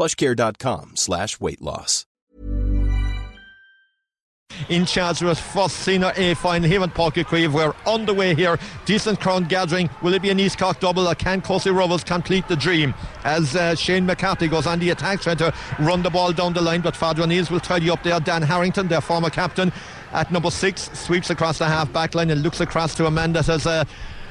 plushcare.com slash weight loss. in Chatsworth, first senior A final here in Uí Chaoimh. We're underway here. Decent crowd gathering. Will it be an East Cork double or can Courcey Rovers complete the dream? As uh, Shane McCarthy goes on the attack, trying to run the ball down the line, but Father O'Neill's will tidy up there. Dan Harrington, their former captain, at number six, sweeps across the half back line and looks across to a man that has. Uh,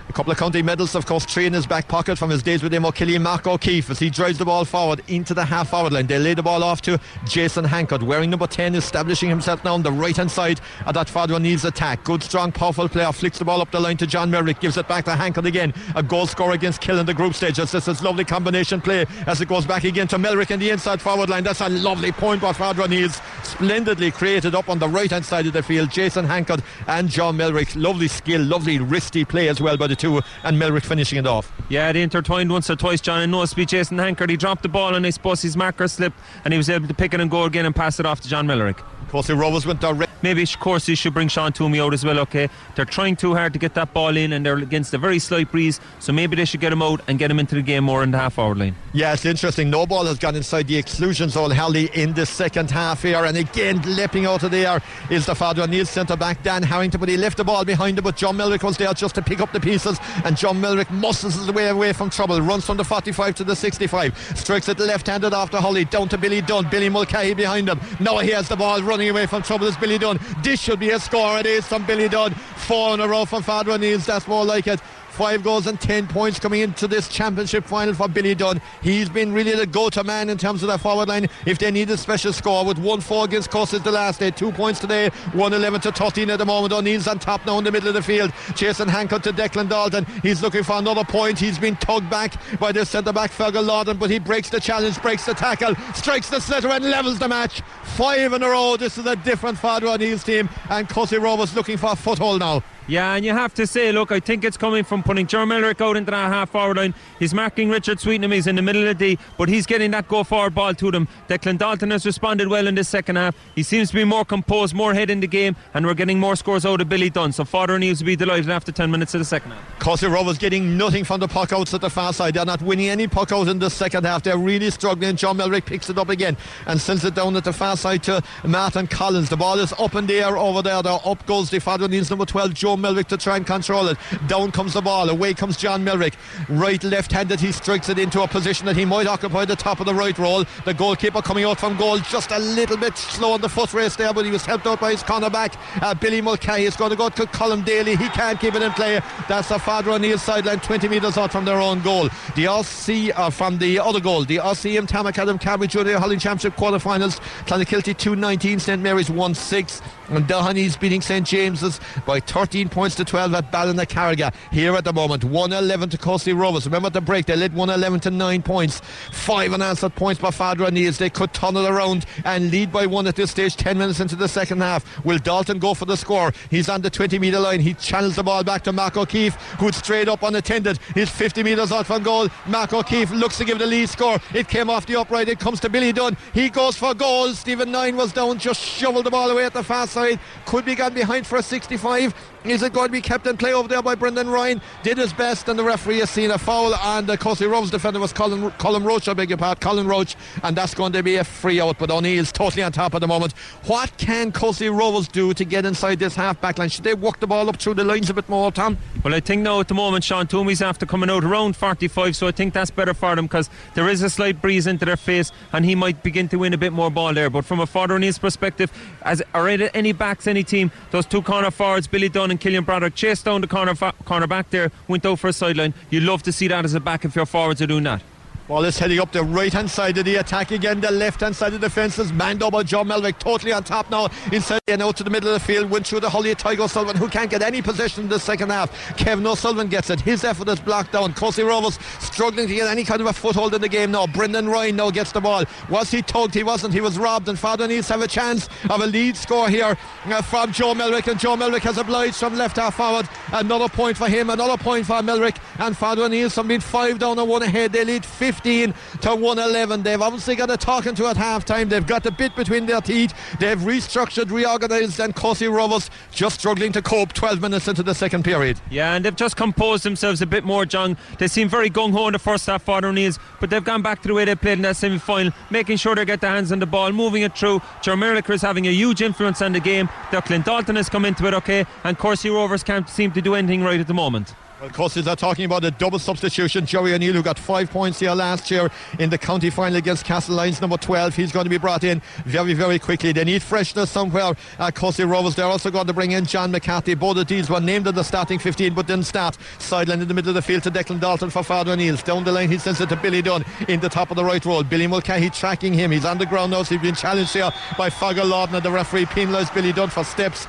a couple of county medals, of course, three in his back pocket from his days with Imokilly Mark O'Keefe, as he drives the ball forward into the half forward line. They lay the ball off to Jason Hankard, wearing number 10, establishing himself now on the right hand side of that Father O'Neill's attack. Good, strong, powerful player, flicks the ball up the line to John Merrick, gives it back to Hankard again. A goal score against Kill in the group stage. Just This is lovely combination play as it goes back again to Melrick in the inside forward line. That's a lovely point by Father O'Neill's, splendidly created up on the right hand side of the field. Jason Hankard and John Melrick, lovely skill, lovely wristy play as well by the two, and Melrick finishing it off. Yeah, they intertwined once or twice, John. And no speed, Jason Hankard. He dropped the ball, and I suppose his marker slipped, and he was able to pick it and go again and pass it off to John Melrick. Of course, the Rovers went direct. Maybe Courcey should bring Sean Toomey out as well, okay? They're trying too hard to get that ball in, and they're against a very slight breeze, so maybe they should get him out and get him into the game more in the half hour line. Yeah, it's interesting. No ball has gone inside the exclusion zone, Halley, in the second half here. And again, leaping out of the air is the Father O'Neill's centre back, Dan Harrington, but he left the ball behind him. But John Melrick was there just to pick up the pieces. And John Melrick muscles his way away from trouble, runs from the 45 to the 65, strikes it left handed after hurley, down to Billy Dunn. Billy Mulcahy behind him. Now he has the ball running away from trouble. It's Billy Dunn. This should be a score. It is from Billy Dunn. Four in a row for Father O'Neill's. That's more like it. Five goals and ten points coming into this championship final for Billy Dunn. He's been really the go-to man in terms of that forward line. If they need a special score with one four against Courcey the last day, two points today, one eleven to thirteen at the moment. O'Neill's on top now in the middle of the field. Jason Hancock to Declan Dalton. He's looking for another point. He's been tugged back by the centre back Fergal Lawton, but he breaks the challenge, breaks the tackle, strikes the sliotar and levels the match. Five in a row. This is a different Father O'Neill's team, and Courcey Rovers looking for a foothold now. Yeah, and you have to say, look, I think it's coming from putting John Mellerick out into that half forward line. He's marking Richard Sweetnam, he's in the middle of the D, but he's getting that go forward ball to them. Declan Dalton has responded well in the second half. He seems to be more composed, more head in the game, and we're getting more scores out of Billy Dunn. So Father needs to be delighted after 10 minutes of the second half. Courcey Rovers getting nothing from the puck outs at the far side. They're not winning any puck out in the second half. They're really struggling. John Melrick picks it up again and sends it down at the far side to Martin Collins. The ball is up in the air over there. There up goes the Father O'Neill's number 12, Joe Melrick, to try and control it. Down comes the ball. Away comes John Melrick. Right, left handed. He strikes it into a position that he might occupy the top of the right roll. The goalkeeper coming out from goal just a little bit slow in the foot race there, but he was helped out by his cornerback. Uh, Billy Mulcahy is going to go to Colin Daly. He can't keep it in play. That's a the on O'Neill sideline, 20 metres out from their own goal. The Aussie uh, from the other goal. The Aussie M. Tamacadam Cabri Junior Holland Championship quarterfinals. Clonakilty 2 19, St Mary's 1 6. And Dohenys beating St James's by 13 points to 12 at Ballinacarriga. Here at the moment, 111 to Courcey Rovers. Remember at the break, they led 111 to 9 points. Five unanswered points by Fadra Neils. They could turn it around and lead by one at this stage, 10 minutes into the second half. Will Dalton go for the score? He's on the 20 metre line. He channels the ball back to Mark O'Keefe, who's straight up unattended. He's 50 metres out from goal. Mark O'Keefe looks to give the lead score. It came off the upright. It comes to Billy Dunn. He goes for goal. Stephen Nine was down, just shoveled the ball away at the far side. Could be gone behind for a 65. Is it going to be kept in play over there by Brendan Ryan? Did his best, and the referee has seen a foul. And of course, the Rove's defender was Colin, Colin Roach, I beg your pardon, Colin Roach, and that's going to be a free out. But O'Neill's totally on top at the moment. What can Courcey Rovers do to get inside this half back line? Should they walk the ball up through the lines a bit more, Tom? Well, I think now at the moment, Sean Toomey's after coming out around 45, so I think that's better for them because there is a slight breeze into their face and he might begin to win a bit more ball there. But from a Father O'Neill's perspective, as or any backs, any team, those two corner forwards, Billy Dunn and Killian Braddock, chased down the corner, corner back there, went out for a sideline. You love to see that as a back if your forwards are doing that. Ball is heading up the right hand side of the attack again. The left hand side of the defence is manned by John Melvick. Totally on top now. Inside and out to the middle of the field. Went through the Holly Tadhg O'Sullivan, who can't get any possession in the second half. Kevin O'Sullivan gets it. His effort is blocked down. Courcey Rovers struggling to get any kind of a foothold in the game now. Brendan Ryan now gets the ball. Was he tugged? He wasn't. He was robbed. And Father needs to have a chance of a lead score here uh, from Joe Melvick. And Joe Melvick has obliged from left half forward. Another point for him. Another point for Melvick. And Father Nielsen being five down and one ahead. They lead 15 to 111. They've obviously got a talking to at half time. They've got the bit between their teeth. They've restructured, reorganised, and Courcey Rovers just struggling to cope 12 minutes into the second period. Yeah, and they've just composed themselves a bit more, John. They seem very gung ho in the first half, Father O'Neill's, but they've gone back to the way they played in that semi final, making sure they get their hands on the ball, moving it through. Jermerica is having a huge influence on the game. Their Dalton has come into it okay, and Courcey Rovers can't seem to do anything right at the moment. Well, Courcey's are talking about a double substitution. Joey O'Neill, who got five points here last year in the county final against Castlelyons, number 12, he's going to be brought in very, very quickly. They need freshness somewhere at Courcey Rovers. They're also going to bring in John McCarthy. Both of these were named in the starting 15 but didn't start. Sideline in the middle of the field to Declan Dalton for Father O'Neill. Down the line, he sends it to Billy Dunn in the top of the right row. Billy Mulcahy tracking him. He's on the ground now, so he's been challenged here by Fogger and the referee penalised Billy Dunn for steps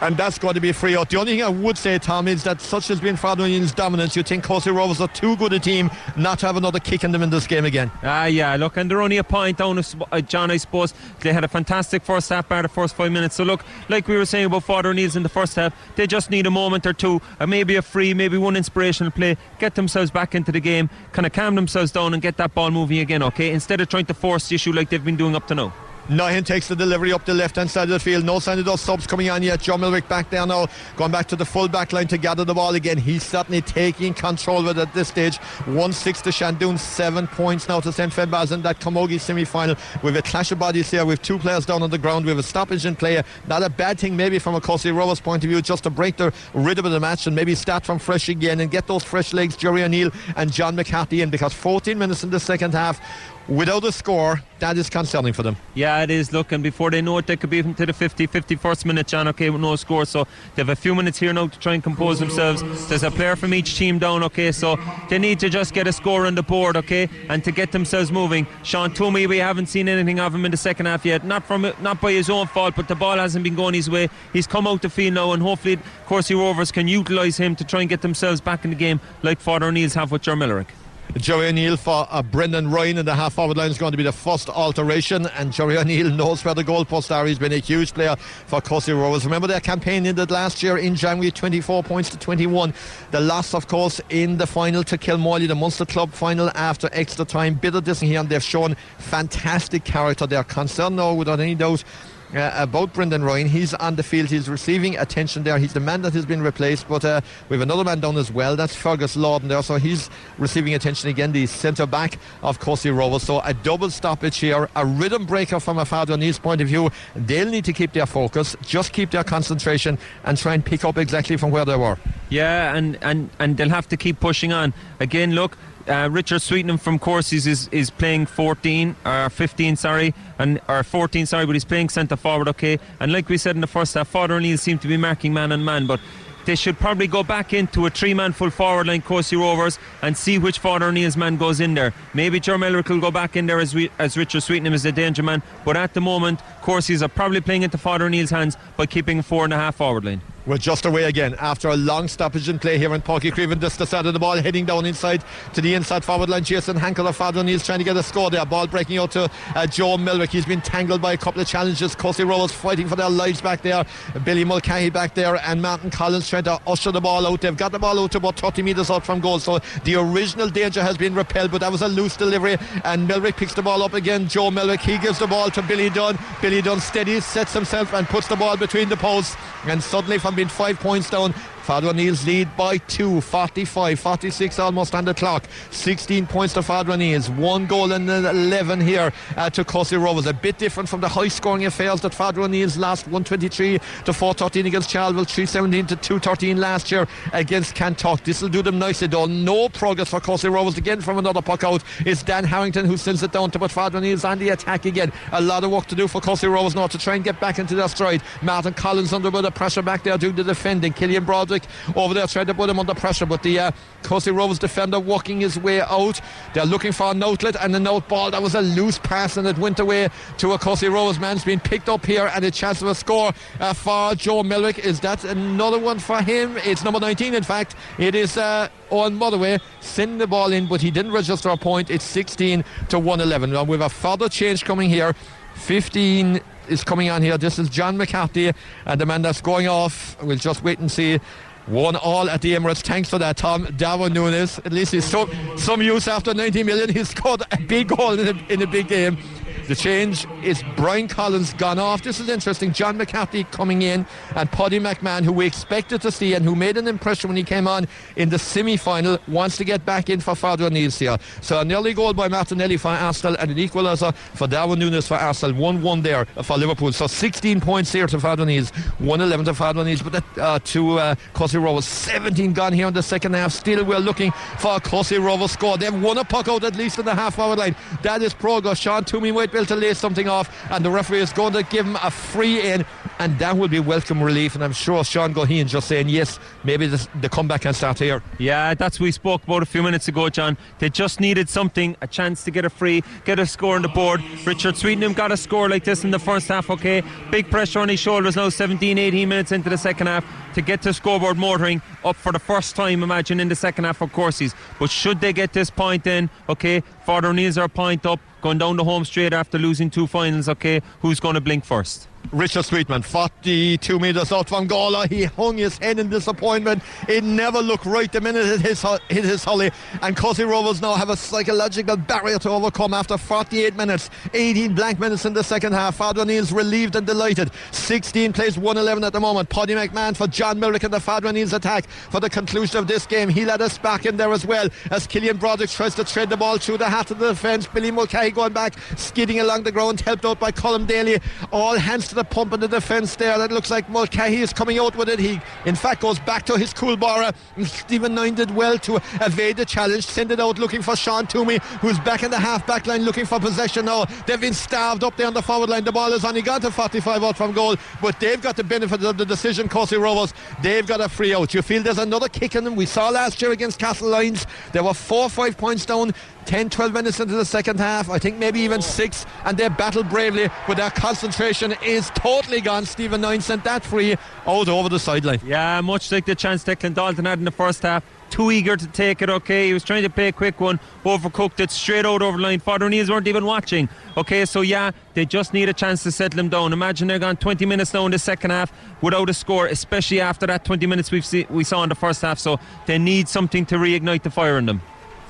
and that's going to be free out. The only thing I would say, Tom, is that such has been Father O'Neill's dominance. You think Courcey Rovers are too good a team not to have another kick in them in this game again. Ah, uh, yeah, look, and they're only a point down, uh, John, I suppose. They had a fantastic first half bar the first five minutes. So, look, like we were saying about Father O'Neill's in the first half, they just need a moment or two, uh, maybe a free, maybe one inspirational play, get themselves back into the game, kind of calm themselves down and get that ball moving again, okay? Instead of trying to force the issue like they've been doing up to now. Nahin takes the delivery up the left hand side of the field. No sign of those subs coming on yet. John Milwick back there now, going back to the full back line to gather the ball again. He's certainly taking control of it at this stage. 1 6 to Shandoon, seven points now to St. Finbarr's in that Camogie semi final. With a clash of bodies here, with two players down on the ground, we have a stoppage in play. Not a bad thing, maybe from a Courcey Rovers point of view, just to break the rhythm of the match and maybe start from fresh again and get those fresh legs, Jerry O'Neill and John McCarthy in because 14 minutes in the second half without a score, that is concerning for them. Yeah, it is. Look, and before they know it, they could be even to the 50, 51st minute, John, okay, with no score. So they have a few minutes here now to try and compose themselves. There's a player from each team down, okay, so they need to just get a score on the board, okay, and to get themselves moving. Sean Toomey, we haven't seen anything of him in the second half yet. Not from not by his own fault, but the ball hasn't been going his way. He's come out the field now, and hopefully, Courcey Rovers can utilise him to try and get themselves back in the game like Father O'Neill's have with Jermillerick. Joey O'Neill for uh, Brendan Ryan in the half forward line is going to be the first alteration. And Joey O'Neill knows where the goalposts are. He's been a huge player for Courcey Rovers. Remember their campaign ended last year in January 24 points to 21 the loss of course in the final to Kilmoyley the Munster Club final after extra time. Bitter this here and they've shown fantastic character. They're concerned now without any doubt uh, about Brendan Ryan. He's on the field. He's receiving attention there. He's the man that has been replaced, but uh, we have another man down as well. That's Fergus Lawton there. So he's receiving attention again, the centre back of Courcey Rovers. So a double stoppage here, a rhythm breaker from a O'Neill's point of view. They'll need to keep their focus, just keep their concentration, and try and pick up exactly from where they were. Yeah, and, and, and they'll have to keep pushing on. Again, look, uh, Richard Sweetnam from Courses is, is playing 14 or uh, 15, sorry, and or 14, sorry, but he's playing centre forward, okay. And like we said in the first half, Father O'Neill seemed to be marking man on man, but they should probably go back into a three man full forward line, Courcey Rovers, and see which Father O'Neill's man goes in there. Maybe Joe Melrick will go back in there as, we, as Richard Sweetnam is the danger man, but at the moment, Courses are probably playing into Father O'Neill's hands by keeping four and a half forward line. We're just away again after a long stoppage in play here in Uí Chaoimh. This the side of the ball heading down inside to the inside forward line. Jason Hankel of Father O'Neill's trying to get a score there. Ball breaking out to uh, Joe Milwick. He's been tangled by a couple of challenges. Courcey Rovers fighting for their lives back there. Billy Mulcahy back there and Martin Collins trying to usher the ball out. They've got the ball out to about 30 metres out from goal. So the original danger has been repelled, but that was a loose delivery. And Milwick picks the ball up again. Joe Milwick, he gives the ball to Billy Dunn. Billy Dunn steadies, sets himself and puts the ball between the posts. And suddenly for having been five points down. Father O'Neill's lead by two, 45, 46 almost on the clock. 16 points to Father O'Neill's. One goal and 11 here uh, to Courcey Rovers. A bit different from the high scoring affairs that Father O'Neill's last 123 to 413 against Charleville, 317 to 213 last year against Kanturk. This will do them nicely though. No progress for Courcey Rovers again from another puck out. It's Dan Harrington who sends it down to put O'Neill's on the attack again. A lot of work to do for Courcey Rovers now to try and get back into their stride. Martin Collins under a bit of pressure back there doing the defending. Killian Broderick over there trying to put him under pressure, but the uh, Courcey Rovers defender walking his way out. They're looking for an outlet and an out ball. That was a loose pass and it went away to a Courcey Rovers man. It's been picked up here and a chance of a score uh, for Joe Melrick. Is that another one for him? It's number 19, in fact. It is. Uh, Owen Motherway sending the ball in, but he didn't register a point. It's 16 to 111. Now we have a further change coming here. 15 is coming on here. This is John McCarthy, and the man that's going off. We'll just wait and see. One all at the Emirates. Thanks for that, Tom. Darwin Núñez. At least he's some, some use after 90 million. He scored a big goal in a, in a big game. The change is Brian Collins gone off. This is interesting. John McCarthy coming in and Paddy McMahon, who we expected to see and who made an impression when he came on in the semi final, wants to get back in for Father O'Neill's here. So an early goal by Martinelli for Arsenal and an equaliser for Darwin Núñez for Arsenal. 1 1 there for Liverpool. So 16 points here to Father O'Neill's, 1 11 to Father O'Neill's, but that, uh, to uh, Courcey Rovers. 17 gone here in the second half. Still, we're looking for a Courcey Rovers score. They've won a puck out at least in the half hour line. That is progress. Sean Toomey might be to lay something off, and the referee is going to give him a free in, and that will be welcome relief. And I'm sure Sean Goheen just saying, yes, maybe this, the comeback can start here. Yeah, that's we spoke about a few minutes ago, John. They just needed something, a chance to get a free, get a score on the board. Richard Sweetnam got a score like this in the first half, okay? Big pressure on his shoulders now, 17, 18 minutes into the second half to get to scoreboard motoring up for the first time, imagine, in the second half of courses. But should they get this point in, okay, Father O'Neill's are a point up, going down the home straight after losing two finals, okay, who's going to blink first? Richard Sweetnam, 42 metres out from Gawler. He hung his head in disappointment. It never looked right the minute it hit, his hurley. And Courcey Rovers now have a psychological barrier to overcome after 48 minutes. 18 blank minutes in the second half. Father O'Neill's relieved and delighted. 16 plays 111 at the moment. Paddy McMahon for John Melrick and the O'Neill's attack for the conclusion of this game. He led us back in there as well as Killian Broderick tries to tread the ball through the hat of the defence. Billy Mulcahy going back, skidding along the ground, helped out by Colm Daly. All hands to the pump in the defence there. That looks like Mulcahy is coming out with it. He, in fact, goes back to his Coolbara. Uh, Stephen Nine did well to evade the challenge, send it out looking for Sean Toomey, who's back in the half back line looking for possession now. They've been starved up there on the forward line. The ball is only got to 45 out from goal, but they've got the benefit of the decision. Courcey Rovers, they've got a free out. You feel there's another kick in them. We saw last year against Castlelyons. They were four or five points down. 10 12 minutes into the second half I think maybe even oh. six and they battled bravely but their concentration is totally gone Stephen Nine sent that free out over the sideline yeah much like the chance Declan Dalton had in the first half too eager to take it, okay? He was trying to play a quick one, overcooked it straight out over the line. Father O'Neill's weren't even watching, okay? So, yeah, they just need a chance to settle him down. Imagine they're gone 20 minutes now in the second half without a score, especially after that 20 minutes we've see, we saw in the first half. So, they need something to reignite the fire in them.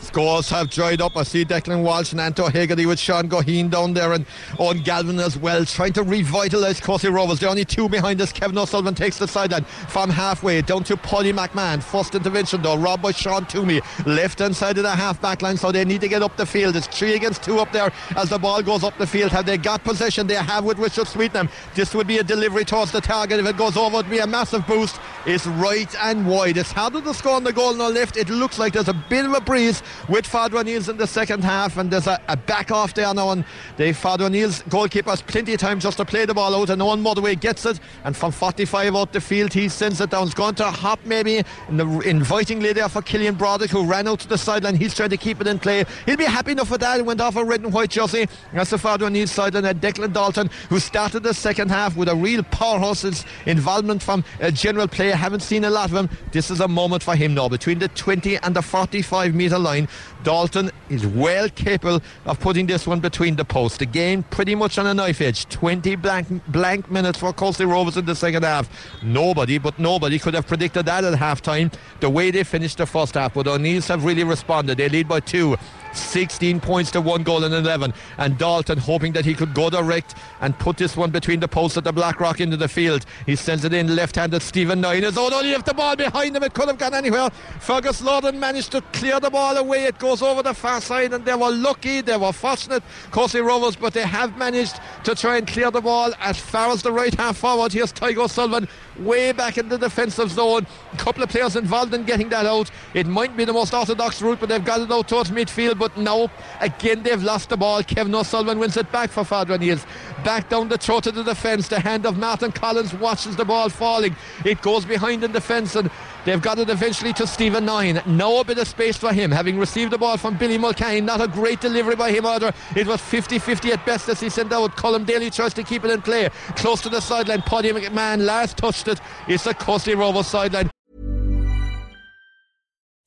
Scores have dried up. I see Declan Walsh and Anto Hegarty with Sean Goheen down there and Owen Galvin as well, trying to revitalise Courcey Rovers. They're only two behind us. Kevin O'Sullivan takes the sideline from halfway down to Paddy McMahon. First intervention though, robbed by Sean Toomey. Left hand side of the half back line, so they need to get up the field. It's three against two up there as the ball goes up the field. Have they got possession? They have with Richard Sweetnam. This would be a delivery towards the target. If it goes over, it would be a massive boost. It's right and wide. It's harder to score on the goal now left. It looks like there's a bit of a breeze with Father O'Neill's in the second half, and there's a, a back off there now. And the O'Neill's goalkeeper has plenty of time just to play the ball out, and Owen Motherway gets it, and from 45 out the field, he sends it down. It's going to a hop maybe in the invitingly there for Killian Broderick, who ran out to the sideline. He's trying to keep it in play. He'll be happy enough with that. He went off a red and white jersey. That's the Father O'Neill's sideline. And Declan Dalton, who started the second half with a real powerhouse involvement from a general play. I haven't seen a lot of him. This is a moment for him now between the 20 and the 45 metre line. Dalton is well capable of putting this one between the posts. Game pretty much on a knife edge. 20 blank, blank minutes for Courcey Rovers in the second half. Nobody, but nobody could have predicted that at halftime, the way they finished the first half. But O'Neill's have really responded. They lead by two. 16 points to one goal and 11. And Dalton hoping that he could go direct and put this one between the posts at the Blackrock into the field. He sends it in left-handed. Stephen Nine is out. Only if the ball behind him, it could have gone anywhere. Fergus Lawton managed to clear the ball away. It goes over the far side, and they were lucky. They were fortunate, Courcey Rovers, but they have managed to try and clear the ball as far as the right half forward. Here's Tadhg O'Sullivan way back in the defensive zone. A couple of players involved in getting that out. It might be the most orthodox route, but they've got it out towards midfield. But now, again, they've lost the ball. Kevin O'Sullivan wins it back for Father O'Neill's. Back down the throat of the defence. The hand of Martin Collins watches the ball falling. It goes behind in defence, and they've got it eventually to Stephen Nine. Now a bit of space for him, having received the ball from Billy Mulcahy. Not a great delivery by him either. It was 50 50 at best as he sent out. Colin Daly tries to keep it in play. Close to the sideline. Paddy McMahon last touched it. It's a Courcey Rovers sideline.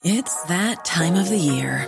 It's that time of the year.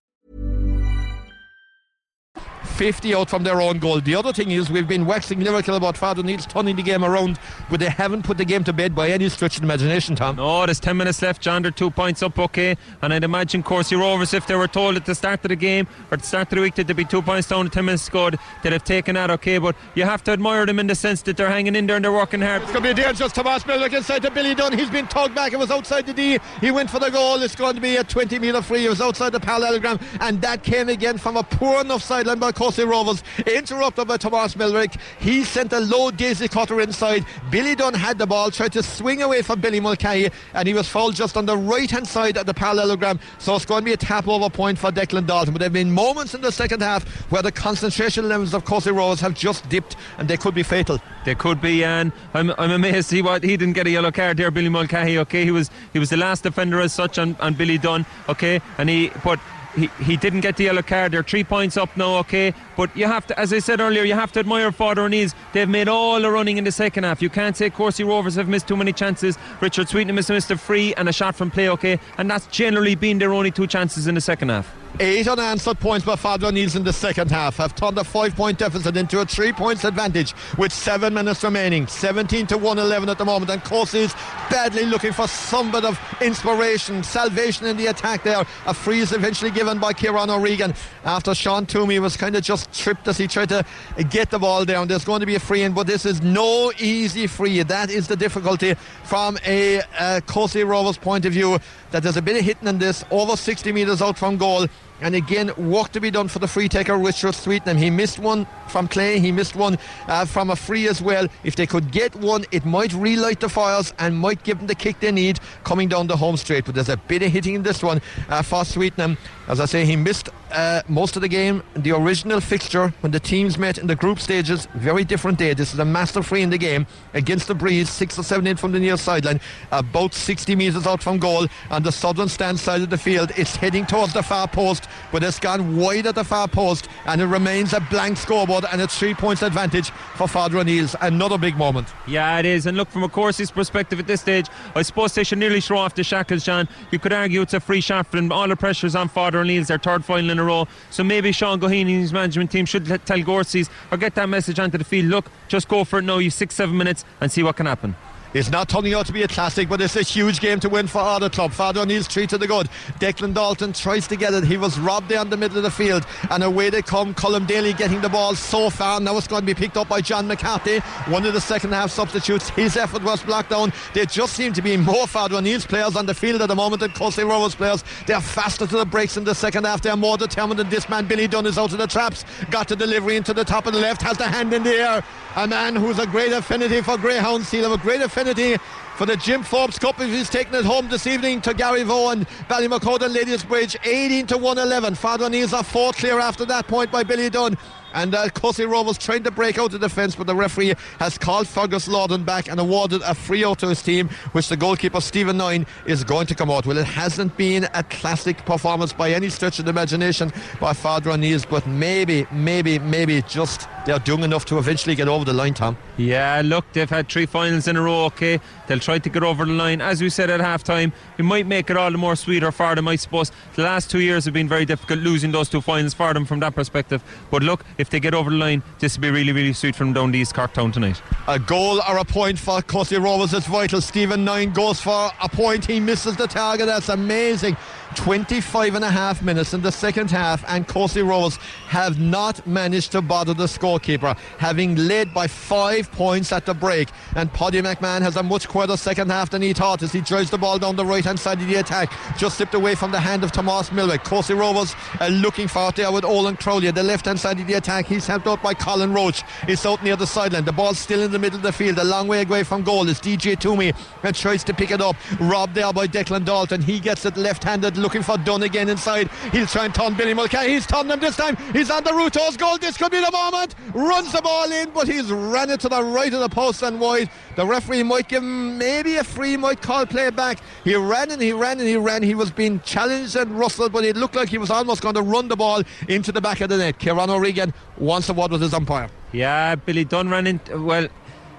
50 out from their own goal. The other thing is we've been waxing lyrical about Father O'Neill's turning the game around, but they haven't put the game to bed by any stretch of imagination, Tom. No, there's 10 minutes left, John. They're two points up, okay. And I'd imagine Courcey Rovers, if they were told at the start of the game or at the start of the week that they'd be two points down at 10 minutes scored, they'd have taken that, okay. But you have to admire them in the sense that they're hanging in there and they're working hard. It's going to be dangerous. Tomas Milwick inside to Billy Dunn. He's been tugged back. It was outside the D. He went for the goal. It's going to be a 20 metre free. It was outside the parallelogram. And that came again from a poor enough sideline by Courcey Rovers. Interrupted by Tomas Milwick. He sent a low daisy cutter inside. Billy Dunn had the ball, tried to swing away from Billy Mulcahy, and he was fouled just on the right hand side of the parallelogram. So it's going to be a tap over point for Declan Dalton. But there have been moments in the second half where the concentration levels of Courcey Rovers have just dipped and they could be fatal. They could be, and I'm, I'm amazed he what he didn't get a yellow card there, Billy Mulcahy. Okay, he was he was the last defender as such on, on Billy Dunn. Okay, and he but he, he didn't get the yellow card. They're three points up now, okay. But you have to, as I said earlier, you have to admire Father O'Neill's. They've made all the running in the second half. You can't say Courcey Rovers have missed too many chances. Richard has missed a free and a shot from play, okay. And that's generally been their only two chances in the second half. Eight unanswered points by Father O'Neill's in the second half have turned a five point deficit into a three points advantage with seven minutes remaining. 17 to 1 11 at the moment. And Courcey's badly looking for some bit of inspiration, salvation in the attack there. A free is eventually given by Kieran O'Regan after Sean Toomey was kind of just tripped as he tried to get the ball down. There's going to be a free in, but this is no easy free. That is the difficulty from a uh, Rovers point of view that there's a bit of hitting in this over 60 metres out from goal. And again, work to be done for the free taker, Richard Sweetnam. He missed one from Clay, he missed one uh, from a free as well. If they could get one, it might relight the fires and might give them the kick they need coming down the home straight. But there's a bit of hitting in this one uh, for Sweetnam. As I say, he missed uh, most of the game. The original fixture when the teams met in the group stages, very different day. This is a master free in the game against the breeze, six or seven in from the near sideline, about 60 metres out from goal on the southern stand side of the field. It's heading towards the far post, but it's gone wide at the far post, and it remains a blank scoreboard and a three points advantage for Father O'Neill's. Another big moment. Yeah, it is. And look, from a Courcey's perspective at this stage, I suppose they should nearly throw off the shackles, John. You could argue it's a free shot, and all the pressure's on Father O'Neill's, their third final in a row. So maybe Sean Goheen and his management team should tell Gorseys or get that message onto the field. Look, just go for it now. You six, seven minutes and see what can happen. It's not turning out to be a classic, but it's a huge game to win for either club. Father O'Neill's three to the good. Declan Dalton tries to get it. He was robbed there in the middle of the field, and away they come. Colm Daly getting the ball so far. Now it's going to be picked up by John McCarthy, one of the second half substitutes. His effort was blocked down. They just seem to be more Father O'Neill's players on the field at the moment than Courcey Rovers players. They're faster to the breaks in the second half. They're more determined than this man. Billy Dunn is out of the traps. Got the delivery into the top of the left, has the hand in the air. A man who's a great affinity for Greyhounds. He'll have a great affinity for the Jim Forbes Cup if he's taking it home this evening to Garryvoe, Ballymacoda Ladysbridge, 18 to 111. Father O'Neill's are four clear after that point by Billy Dunn. And uh, Rovers trying to break out the defence, but the referee has called Fergus Lawton back and awarded a free out to his team, which the goalkeeper Stephen Nine is going to come out. Well, it hasn't been a classic performance by any stretch of the imagination by Father O'Neill's, but maybe, maybe, maybe just they're doing enough to eventually get over the line, Tom. Yeah, look, they've had three finals in a row, okay? They'll try to get over the line. As we said at half time, it might make it all the more sweeter for them, I suppose. The last two years have been very difficult losing those two finals for them from that perspective. But look, if they get over the line, this will be really, really sweet from down the East Cork Town tonight. A goal or a point for Courcey Rovers is vital. Stephen Nine goes for a point. He misses the target. That's amazing. 25 and a half minutes in the second half, and Courcey Rovers have not managed to bother the scorekeeper, having led by five points at the break. And Paddy McMahon has a much quieter second half than he thought as he drives the ball down the right hand side of the attack, just slipped away from the hand of Tomas Milwick. Courcey Rovers are looking for it there with Olin Crowley, at the left hand side of the attack. He's helped out by Colin Roach. He's out near the sideline. The ball's still in the middle of the field, a long way away from goal. It's DJ Toomey and tries to pick it up. Robbed there by Declan Dalton. He gets it left handed looking for Dunn again inside. He'll try and turn Billy Mulcahy. He's turned him this time. He's on the route to his goal. This could be the moment. Runs the ball in, but he's ran it to the right of the post and wide. The referee might give him maybe a free, might call play back. He ran and he ran and he ran. He was being challenged and rustled, but it looked like he was almost going to run the ball into the back of the net. Kieran O'Regan wants a word with his umpire. Yeah, Billy Dunn ran in. Well,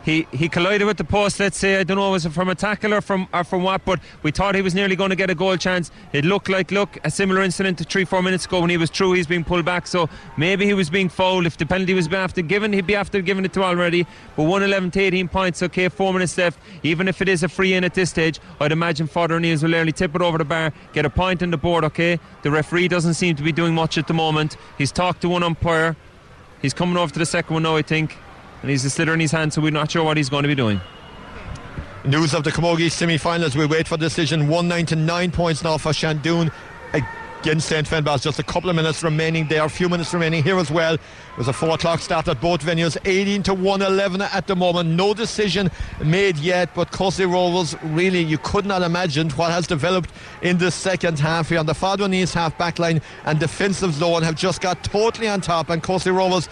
he he collided with the post. Let's say I don't know was it from a tackle or from or from what, but we thought he was nearly going to get a goal chance. It looked like look a similar incident to three four minutes ago when he was through. He's being pulled back, so maybe he was being fouled. If the penalty was after given, he'd be after giving it to already. But one eleven to eighteen points. Okay, four minutes left. Even if it is a free in at this stage, I'd imagine Father O'Neill's will early tip it over the bar, get a point on the board. Okay, the referee doesn't seem to be doing much at the moment. He's talked to one umpire. He's coming over to the second one now, I think and he's a sliotar in his hand, so we're not sure what he's going to be doing. News of the Camogie semi-finals. We wait for the decision. One nine to nine points now for Shandoon against St. Finbarr's. Just a couple of minutes remaining there. A few minutes remaining here as well. It was a four o'clock start at both venues. 18 to 111 at the moment. No decision made yet, but Courcey Rovers really you could not imagine what has developed in the second half here on the O'Neill's half back line and defensive zone have just got totally on top and Courcey Rovers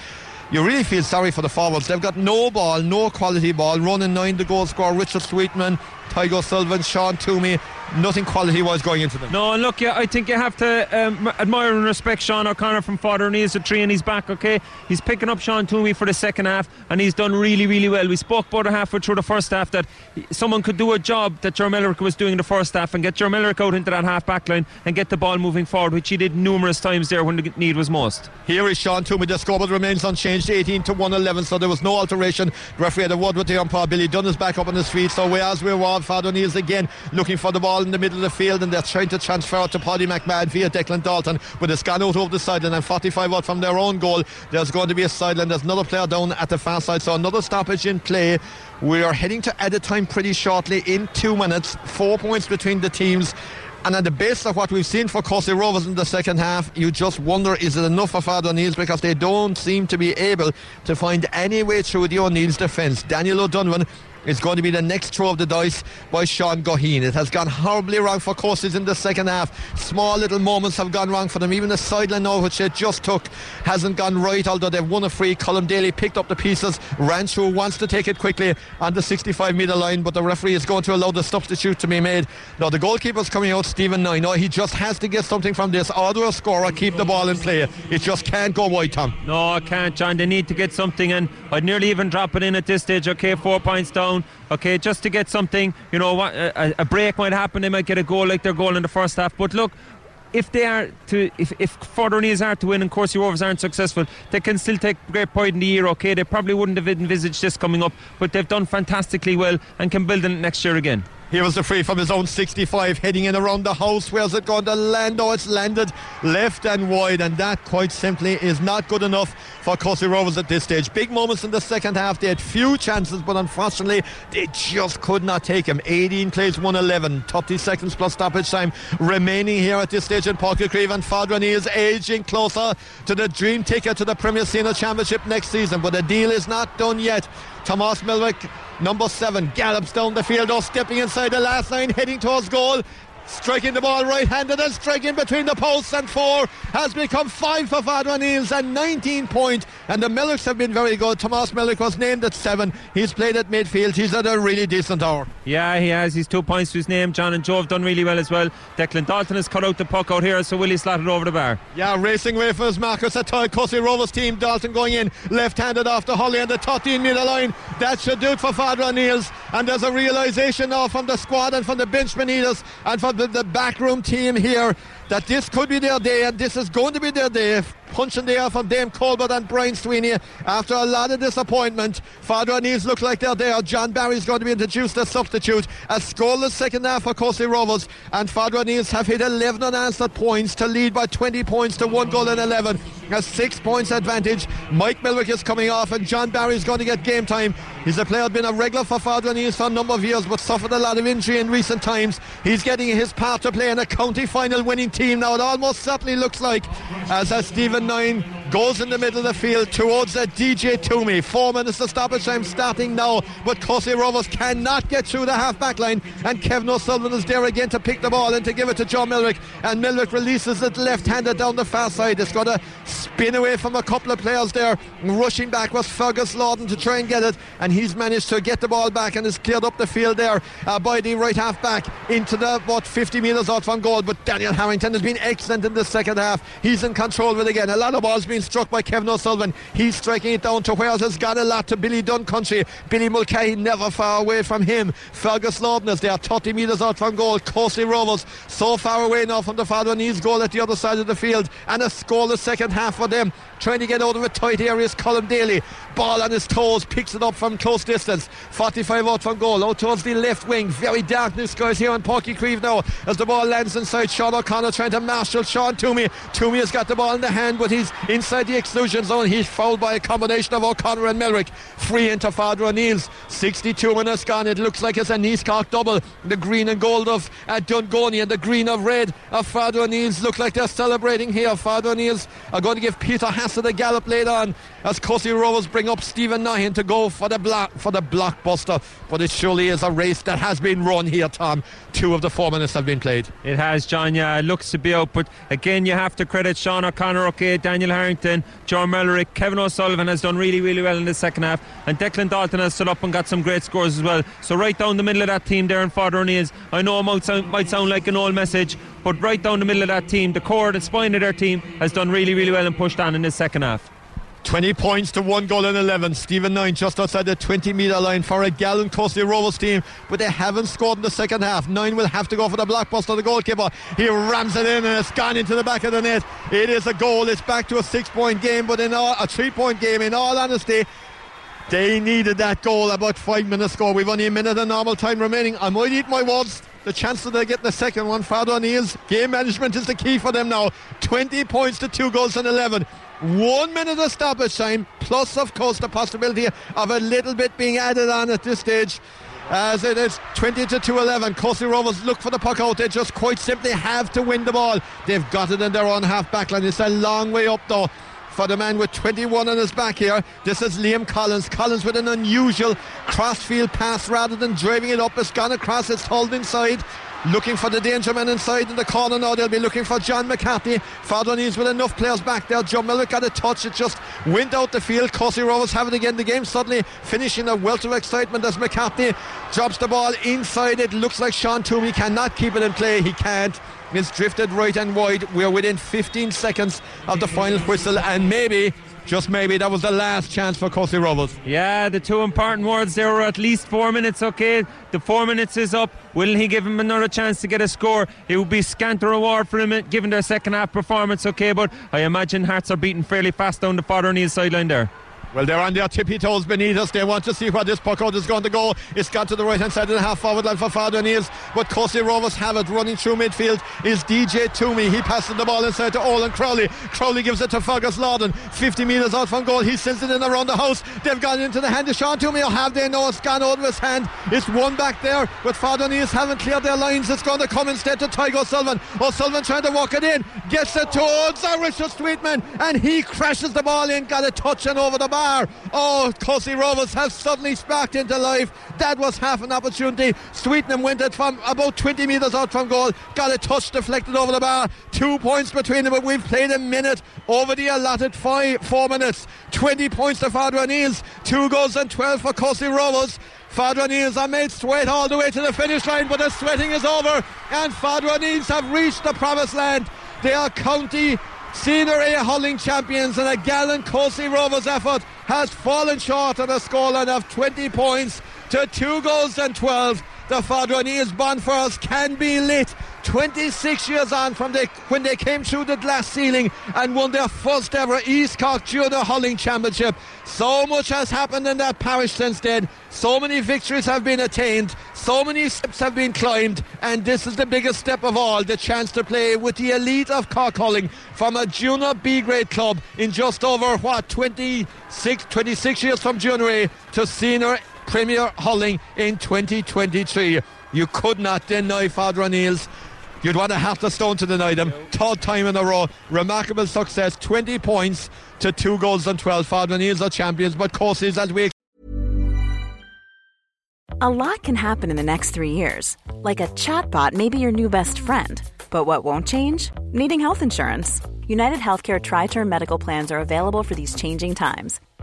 you really feel sorry for the forwards. They've got no ball, no quality ball. Running nine, the goal scorer, Richard Sweetnam, Tadhg O'Sullivan, Sean Toomey. Nothing quality wise going into them. No, look, yeah, I think you have to um, admire and respect Sean O'Connor from Father O'Neill's a three and he's back, okay? He's picking up Sean Toomey for the second half and he's done really, really well. We spoke about a halfway through the first half that someone could do a job that Jerome Elric was doing in the first half and get Jerome Elric out into that half back line and get the ball moving forward, which he did numerous times there when the need was most. Here is Sean Toomey. The scoreboard remains unchanged, 18 to 111, so there was no alteration. The referee had a word with the umpire. Billy Dunn is back up on his feet, so we as we were, Father O'Neill's again looking for the ball in the middle of the field and they're trying to transfer it to Paddy McMahon via Declan Dalton but it's gone out over the sideline and 45 out from their own goal. There's going to be a sideline. There's another player down at the far side. So another stoppage in play. We are heading to added time pretty shortly in two minutes. Four points between the teams. And at the base of what we've seen for Courcey Rovers in the second half, you just wonder is it enough for Father O'Neill's because they don't seem to be able to find any way through the O'Neill's defence. Daniel O'Donovan is going to be the next throw of the dice by Sean Goheen. It has gone horribly wrong for courses in the second half. Small little moments have gone wrong for them. Even the sideline now, which they just took, hasn't gone right, although they've won a free. Colm Daly picked up the pieces, ran through, wants to take it quickly on the 65 metre line, but the referee is going to allow the substitute to be made. Now, the goalkeeper's coming out, Stephen Nine. No, he just has to get something from this. Order a scorer, keep the ball in play. It just can't go wide, Tom. No, I can't, John. They need to get something, and I'd nearly even drop it in at this stage. Okay, four points down down, okay, just to get something. You know, a, a break might happen. They might get a goal like their goal in the first half. But look, if they are to if if O'Neill's are to win and Courcey Rovers aren't successful, they can still take great pride in the year. Okay, they probably wouldn't have envisaged this coming up, but they've done fantastically well and can build on it next year again. Here was the free from his own 65, heading in around the house. Where's it going to land? Oh, it's landed left and wide, and that quite simply is not good enough for Courcey Rovers at this stage. Big moments in the second half. They had few chances, but unfortunately, they just could not take him. 18 plays, 111, 30 seconds plus stoppage time remaining here at this stage in Chaoimh, and Fodraney is aging closer to the dream ticket to the Premier Senior Championship next season, but the deal is not done yet. Thomas Milwick Number seven gallops down the field, oh, stepping inside the last line, heading towards goal. Striking the ball right handed and striking between the posts and four has become five for Father O'Neill's and 19 point. And the Millocks have been very good. Tomas Millick was named at seven. He's played at midfield. He's had a really decent hour. Yeah, he has. He's two points to his name. John and Joe have done really well as well. Declan Dalton has cut out the puck out here, so Willie slotted over the bar. Yeah, racing away for his Marcus Atoy. Courcey Rovers team. Dalton going in left handed off the hurley and the 13 metre line. That should do it for Father O'Neill's. And there's a realisation now from the squad and from the benchman eaters and from the, the backroom team here that this could be their day and this is going to be their day. Punching the air from Dame Colbert and Brian Sweeney after a lot of disappointment. Father O'Neill's look like they're there. John Barry's going to be introduced as substitute. A scoreless second half for Courcey Rovers. And Father O'Neill's have hit 11 unanswered points to lead by 20 points to one goal and 11. A six points advantage. Mike Milwick is coming off and John Barry's going to get game time. He's a player been a regular for Father O'Neill's for a number of years but suffered a lot of injury in recent times. He's getting his part to play in a county final winning team now. It almost certainly looks like as a Stephen Nine goes in the middle of the field towards a DJ Toomey. Four minutes to stoppage time starting now, but Courcey Rovers cannot get through the half back line. And Kevin O'Sullivan is there again to pick the ball and to give it to John Milwick. And Milwick releases it left handed down the far side. It's got to spin away from a couple of players there. Rushing back was Fergus Lawton to try and get it, and he's managed to get the ball back and has cleared up the field there uh, by the right half back into the what 50 metres out from goal. But Daniel Harrington has been excellent in the second half. He's in control it again. A lot of balls being struck by Kevin O'Sullivan. He's striking it down to Wales has got a lot to Billy Dunn country. Billy Mulcahy never far away from him. Fergus Lawton they are 30 metres out from goal. Courcey Rovers so far away now from the Father O'Neill's goal at the other side of the field and a scoreless second half for them. Trying to get out of a tight area is Colin Daly. Ball on his toes, picks it up from close distance. 45 out from goal, out towards the left wing. Very dark blue skies here on Uí Chaoimh now as the ball lands inside. Sean O'Connor trying to marshal Sean Toomey. Toomey has got the ball in the hand, but he's inside the exclusion zone. He's fouled by a combination of O'Connor and Milwick. Free into Father O'Neill's. 62 minutes gone. It looks like it's an East Cork double. The green and gold of uh, Dungourney and the green of red of Father O'Neill's look like they're celebrating here. Father O'Neill's are going to give Peter Hassett a gallop later on as Courcey Rovers bring up Stephen Nahin to go for the block for the blockbuster. But it surely is a race that has been run here, Tom. Two of the four minutes have been played. It has, John. Yeah, it looks to be out. But again, you have to credit Sean O'Connor, okay, Daniel Harrington, John Mellerick, Kevin O'Sullivan has done really, really well in the second half. And Declan Dalton has stood up and got some great scores as well. So right down the middle of that team there Father O'Neill's. I know it might sound, might sound like an old message, but right down the middle of that team, the core, the spine of their team has done really, really well and pushed on in the second half. 20 points to one goal and 11. Stephen Nine just outside the 20 metre line for a gallant Courcey Rovers team, but they haven't scored in the second half. Nine will have to go for the blockbuster, the goalkeeper. He rams it in and it's gone into the back of the net. It is a goal. It's back to a six point game, but in all, a three point game, in all honesty. They needed that goal about five minutes ago. We've only a minute of normal time remaining. I might eat my words. The chance that they get the second one, Father O'Neill's game management is the key for them now. 20 points to two goals and 11. One minute of stoppage time, plus, of course, the possibility of a little bit being added on at this stage. As it is 20 to 2 11. Courcey Rovers look for the puck out. They just quite simply have to win the ball. They've got it in their own half back line. It's a long way up, though for the man with 21 on his back here. This is Liam Collins. Collins with an unusual crossfield pass rather than driving it up. It's gone across, it's hauled inside. Looking for the danger man inside in the corner now. They'll be looking for John McCarthy. Father O'Neill's with enough players back there. John Miller got a touch. It just went out the field. Courcey Rovers have it again. The game suddenly finishing a welter of excitement as McCarthy drops the ball inside. It looks like Sean Toomey cannot keep it in play. He can't. It's drifted right and wide. We're within 15 seconds of the final whistle, and maybe just maybe that was the last chance for Courcey Rovers. Yeah, the two important words there were at least four minutes, okay? The four minutes is up. Will he give him another chance to get a score? It would be scant reward for him given their second half performance, okay? But I imagine Hearts are beating fairly fast down the Father O'Neill sideline there. Well, they're on their tippy toes beneath us. They want to see where this puck out is going to go. It's got to the right hand side of the half forward line for Father O'Neill's, but Courcey Rovers have it running through midfield. Is DJ Toomey. He passes the ball inside to Olin Crowley. Crowley gives it to Fergus Lawton. 50 metres out from goal. He sends it in around the house. They've gone into the hand of Sean Toomey. Or have they? No, it's gone out of his hand. It's one back there, but Father O'Neill's haven't cleared their lines. It's going to come instead to Tygo Sullivan. O'Sullivan trying to walk it in. Gets it towards Richard Sweetnam, and he crashes the ball in. Got it touching over the bar. Oh, Courcey Rovers have suddenly sparked into life. That was half an opportunity. Sweetnam went it from about 20 metres out from goal. Got a touch deflected over the bar. Two points between them, but we've played a minute over the allotted five, four minutes. 20 points to O'Neill's. Two goals and 12 for Courcey Rovers. Father O'Neill's are made sweat all the way to the finish line, but the sweating is over, and O'Neill's have reached the promised land. They are county Senior A hurling champions and a gallant Courcey Rovers effort has fallen short on a scoreline of 20 points to 2 goals and 12. The Father O'Neill's bonfires can be lit 26 years on from when they came through the glass ceiling and won their first ever East Cork Junior Hurling Championship. So much has happened in that parish since then. So many victories have been attained. So many steps have been climbed. And this is the biggest step of all the chance to play with the elite of Cork Hurling from a junior B grade club in just over, what, 26, 26 years from January to senior Premier Hurling in 2023. You could not deny Father O'Neill's You'd want to have the stone to deny them. Third time in a row. Remarkable success. 20 points to two goals and 12. Father O'Neill's are champions, but courses as we. A lot can happen in the next three years. Like a chatbot may be your new best friend. But what won't change? Needing health insurance. United Healthcare Tri Term Medical Plans are available for these changing times